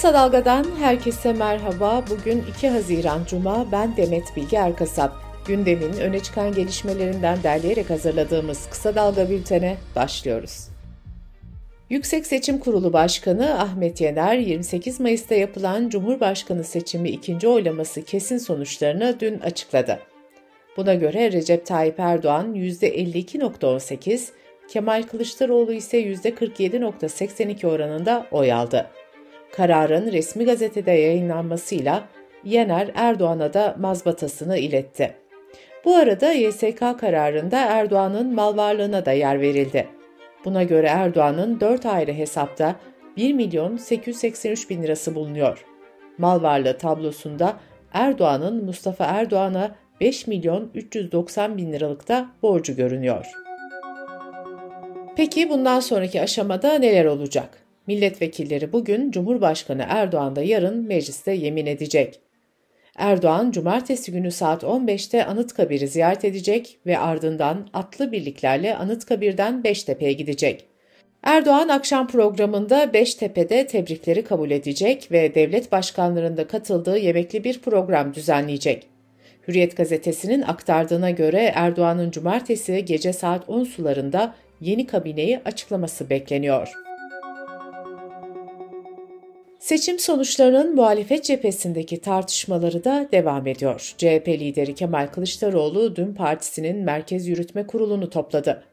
Kısa Dalga'dan herkese merhaba. Bugün 2 Haziran Cuma. Ben Demet Bilge Erkasap. Gündemin öne çıkan gelişmelerinden derleyerek hazırladığımız Kısa Dalga bültene başlıyoruz. Yüksek Seçim Kurulu Başkanı Ahmet Yener, 28 Mayıs'ta yapılan Cumhurbaşkanı seçimi ikinci oylaması kesin sonuçlarını dün açıkladı. Buna göre Recep Tayyip Erdoğan %52.18, Kemal Kılıçdaroğlu ise %47.82 oranında oy aldı. Kararın resmi gazetede yayınlanmasıyla Yener Erdoğan'a da mazbatasını iletti. Bu arada YSK kararında Erdoğan'ın mal varlığına da yer verildi. Buna göre Erdoğan'ın 4 ayrı hesapta 1 milyon 883 bin lirası bulunuyor. Mal varlığı tablosunda Erdoğan'ın Mustafa Erdoğan'a 5 milyon 390 bin liralıkta borcu görünüyor. Peki bundan sonraki aşamada neler olacak? Milletvekilleri bugün Cumhurbaşkanı Erdoğan da yarın mecliste yemin edecek. Erdoğan, cumartesi günü saat 15'te Anıtkabir'i ziyaret edecek ve ardından atlı birliklerle Anıtkabir'den Beştepe'ye gidecek. Erdoğan akşam programında Beştepe'de tebrikleri kabul edecek ve devlet başkanlarında katıldığı yemekli bir program düzenleyecek. Hürriyet gazetesinin aktardığına göre Erdoğan'ın cumartesi gece saat 10 sularında yeni kabineyi açıklaması bekleniyor. Seçim sonuçlarının muhalefet cephesindeki tartışmaları da devam ediyor. CHP lideri Kemal Kılıçdaroğlu dün partisinin Merkez Yürütme Kurulu'nu topladı.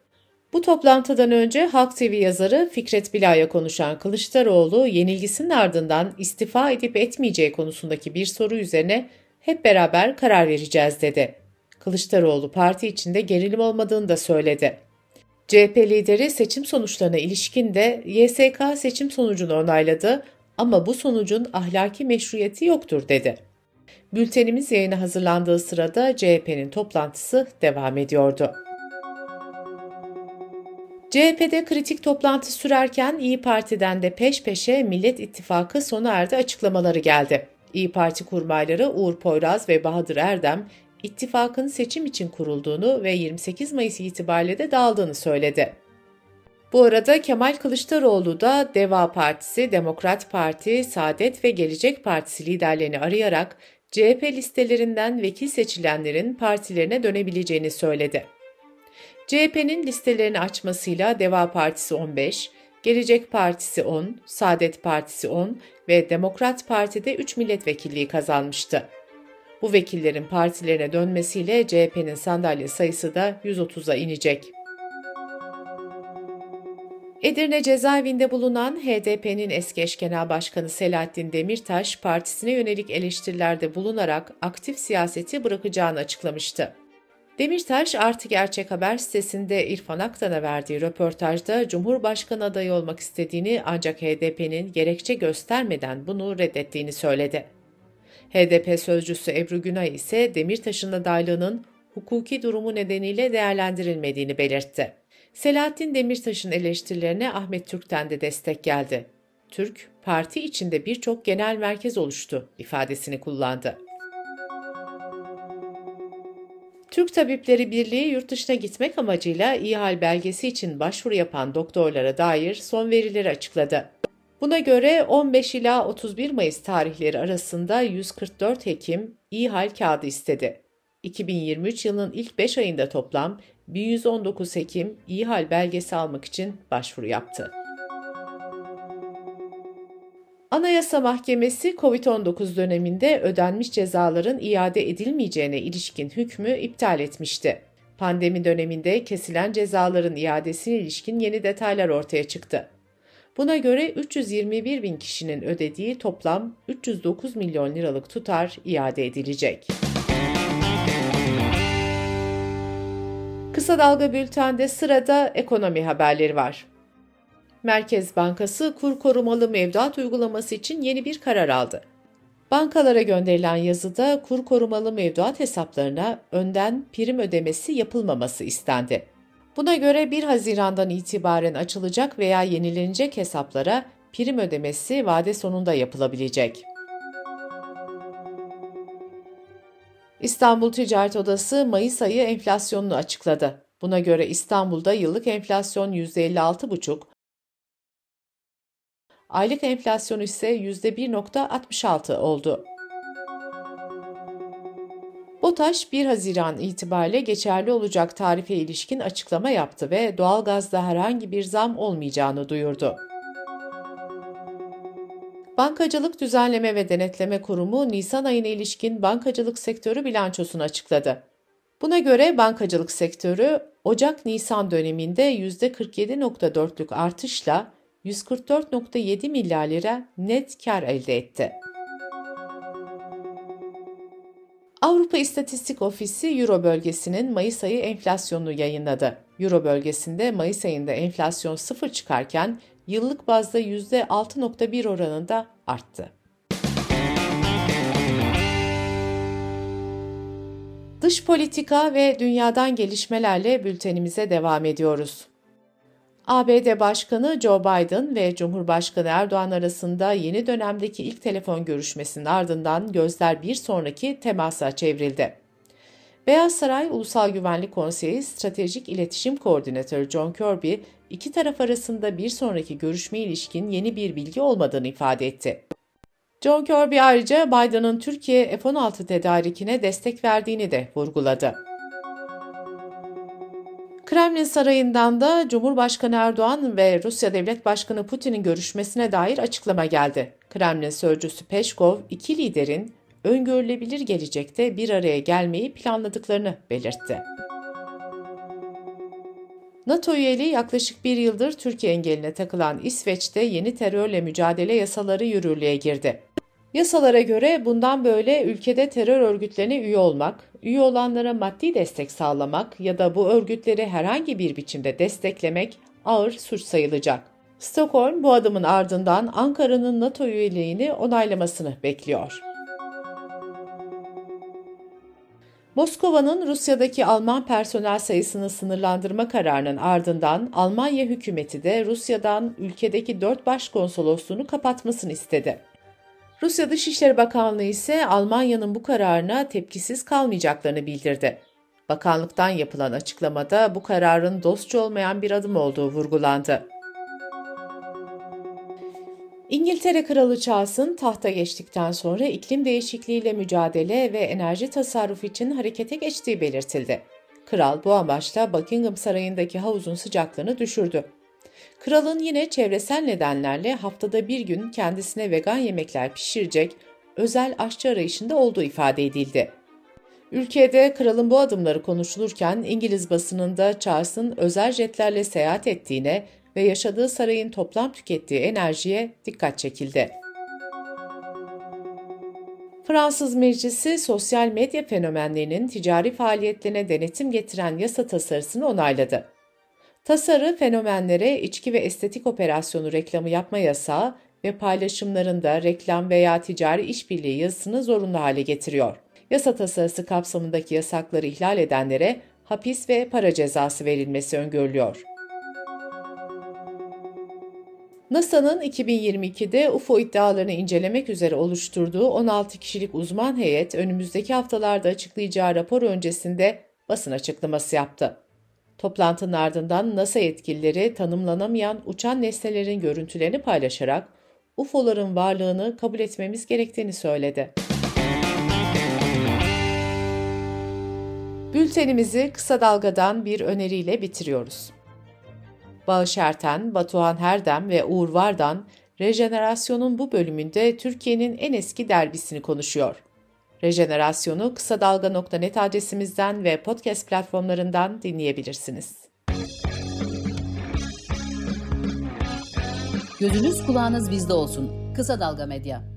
Bu toplantıdan önce Halk TV yazarı Fikret Bila'ya konuşan Kılıçdaroğlu, yenilgisinin ardından istifa edip etmeyeceği konusundaki bir soru üzerine hep beraber karar vereceğiz dedi. Kılıçdaroğlu parti içinde gerilim olmadığını da söyledi. CHP lideri seçim sonuçlarına ilişkin de YSK seçim sonucunu onayladı ama bu sonucun ahlaki meşruiyeti yoktur dedi. Bültenimiz yayına hazırlandığı sırada CHP'nin toplantısı devam ediyordu. CHP'de kritik toplantı sürerken İyi Parti'den de peş peşe Millet İttifakı sona erdi açıklamaları geldi. İyi Parti kurmayları Uğur Poyraz ve Bahadır Erdem, ittifakın seçim için kurulduğunu ve 28 Mayıs itibariyle de dağıldığını söyledi. Bu arada Kemal Kılıçdaroğlu da Deva Partisi, Demokrat Parti, Saadet ve Gelecek Partisi liderlerini arayarak CHP listelerinden vekil seçilenlerin partilerine dönebileceğini söyledi. CHP'nin listelerini açmasıyla Deva Partisi 15, Gelecek Partisi 10, Saadet Partisi 10 ve Demokrat Parti'de 3 milletvekilliği kazanmıştı. Bu vekillerin partilerine dönmesiyle CHP'nin sandalye sayısı da 130'a inecek. Edirne cezaevinde bulunan HDP'nin eski eş genel başkanı Selahattin Demirtaş, partisine yönelik eleştirilerde bulunarak aktif siyaseti bırakacağını açıklamıştı. Demirtaş artık Gerçek Haber sitesinde İrfan Aktan'a verdiği röportajda Cumhurbaşkanı adayı olmak istediğini ancak HDP'nin gerekçe göstermeden bunu reddettiğini söyledi. HDP sözcüsü Ebru Günay ise Demirtaş'ın adaylığının hukuki durumu nedeniyle değerlendirilmediğini belirtti. Selahattin Demirtaş'ın eleştirilerine Ahmet Türk'ten de destek geldi. Türk, parti içinde birçok genel merkez oluştu ifadesini kullandı. Türk Tabipleri Birliği yurt dışına gitmek amacıyla İHAL belgesi için başvuru yapan doktorlara dair son verileri açıkladı. Buna göre 15 ila 31 Mayıs tarihleri arasında 144 hekim İHAL kağıdı istedi. 2023 yılının ilk 5 ayında toplam 1119 hekim İHAL belgesi almak için başvuru yaptı. Anayasa Mahkemesi COVID-19 döneminde ödenmiş cezaların iade edilmeyeceğine ilişkin hükmü iptal etmişti. Pandemi döneminde kesilen cezaların iadesine ilişkin yeni detaylar ortaya çıktı. Buna göre 321 bin kişinin ödediği toplam 309 milyon liralık tutar iade edilecek. Kısa Dalga Bülten'de sırada ekonomi haberleri var. Merkez Bankası kur korumalı mevduat uygulaması için yeni bir karar aldı. Bankalara gönderilen yazıda kur korumalı mevduat hesaplarına önden prim ödemesi yapılmaması istendi. Buna göre 1 Haziran'dan itibaren açılacak veya yenilenecek hesaplara prim ödemesi vade sonunda yapılabilecek. İstanbul Ticaret Odası Mayıs ayı enflasyonunu açıkladı. Buna göre İstanbul'da yıllık enflasyon %56,5, aylık enflasyonu ise %1.66 oldu. BOTAŞ 1 Haziran itibariyle geçerli olacak tarife ilişkin açıklama yaptı ve doğalgazda herhangi bir zam olmayacağını duyurdu. Bankacılık Düzenleme ve Denetleme Kurumu Nisan ayına ilişkin bankacılık sektörü bilançosunu açıkladı. Buna göre bankacılık sektörü Ocak-Nisan döneminde %47.4'lük artışla 144.7 milyar lira net kar elde etti. Avrupa İstatistik Ofisi Euro bölgesinin Mayıs ayı enflasyonunu yayınladı. Euro bölgesinde Mayıs ayında enflasyon sıfır çıkarken yıllık bazda %6.1 oranında arttı. Dış politika ve dünyadan gelişmelerle bültenimize devam ediyoruz. ABD Başkanı Joe Biden ve Cumhurbaşkanı Erdoğan arasında yeni dönemdeki ilk telefon görüşmesinin ardından gözler bir sonraki temasa çevrildi. Beyaz Saray Ulusal Güvenlik Konseyi Stratejik İletişim Koordinatörü John Kirby, iki taraf arasında bir sonraki görüşme ilişkin yeni bir bilgi olmadığını ifade etti. John Kirby ayrıca Biden'ın Türkiye F-16 tedarikine destek verdiğini de vurguladı. Kremlin Sarayı'ndan da Cumhurbaşkanı Erdoğan ve Rusya Devlet Başkanı Putin'in görüşmesine dair açıklama geldi. Kremlin sözcüsü Peşkov, iki liderin öngörülebilir gelecekte bir araya gelmeyi planladıklarını belirtti. NATO üyeliği yaklaşık bir yıldır Türkiye engeline takılan İsveç'te yeni terörle mücadele yasaları yürürlüğe girdi. Yasalara göre bundan böyle ülkede terör örgütlerine üye olmak, üye olanlara maddi destek sağlamak ya da bu örgütleri herhangi bir biçimde desteklemek ağır suç sayılacak. Stockholm bu adımın ardından Ankara'nın NATO üyeliğini onaylamasını bekliyor. Moskova'nın Rusya'daki Alman personel sayısını sınırlandırma kararının ardından Almanya hükümeti de Rusya'dan ülkedeki dört başkonsolosluğunu kapatmasını istedi. Rusya Dışişleri Bakanlığı ise Almanya'nın bu kararına tepkisiz kalmayacaklarını bildirdi. Bakanlıktan yapılan açıklamada bu kararın dostça olmayan bir adım olduğu vurgulandı. İngiltere Kralı Charles'ın tahta geçtikten sonra iklim değişikliğiyle mücadele ve enerji tasarrufu için harekete geçtiği belirtildi. Kral bu amaçla Buckingham Sarayı'ndaki havuzun sıcaklığını düşürdü. Kralın yine çevresel nedenlerle haftada bir gün kendisine vegan yemekler pişirecek özel aşçı arayışında olduğu ifade edildi. Ülkede kralın bu adımları konuşulurken İngiliz basınında Charles'ın özel jetlerle seyahat ettiğine ve yaşadığı sarayın toplam tükettiği enerjiye dikkat çekildi. Fransız Meclisi sosyal medya fenomenlerinin ticari faaliyetlerine denetim getiren yasa tasarısını onayladı. Tasarı fenomenlere içki ve estetik operasyonu reklamı yapma yasağı ve paylaşımlarında reklam veya ticari işbirliği yazısını zorunlu hale getiriyor. Yasa tasarısı kapsamındaki yasakları ihlal edenlere hapis ve para cezası verilmesi öngörülüyor. NASA'nın 2022'de UFO iddialarını incelemek üzere oluşturduğu 16 kişilik uzman heyet önümüzdeki haftalarda açıklayacağı rapor öncesinde basın açıklaması yaptı. Toplantının ardından NASA yetkilileri tanımlanamayan uçan nesnelerin görüntülerini paylaşarak UFO'ların varlığını kabul etmemiz gerektiğini söyledi. Bültenimizi kısa dalgadan bir öneriyle bitiriyoruz. Bağış Erten, Batuhan Herdem ve Uğur Vardan, Rejenerasyon'un bu bölümünde Türkiye'nin en eski derbisini konuşuyor. Rejenerasyonu kısa dalga.net adresimizden ve podcast platformlarından dinleyebilirsiniz. Gözünüz kulağınız bizde olsun. Kısa Dalga Medya.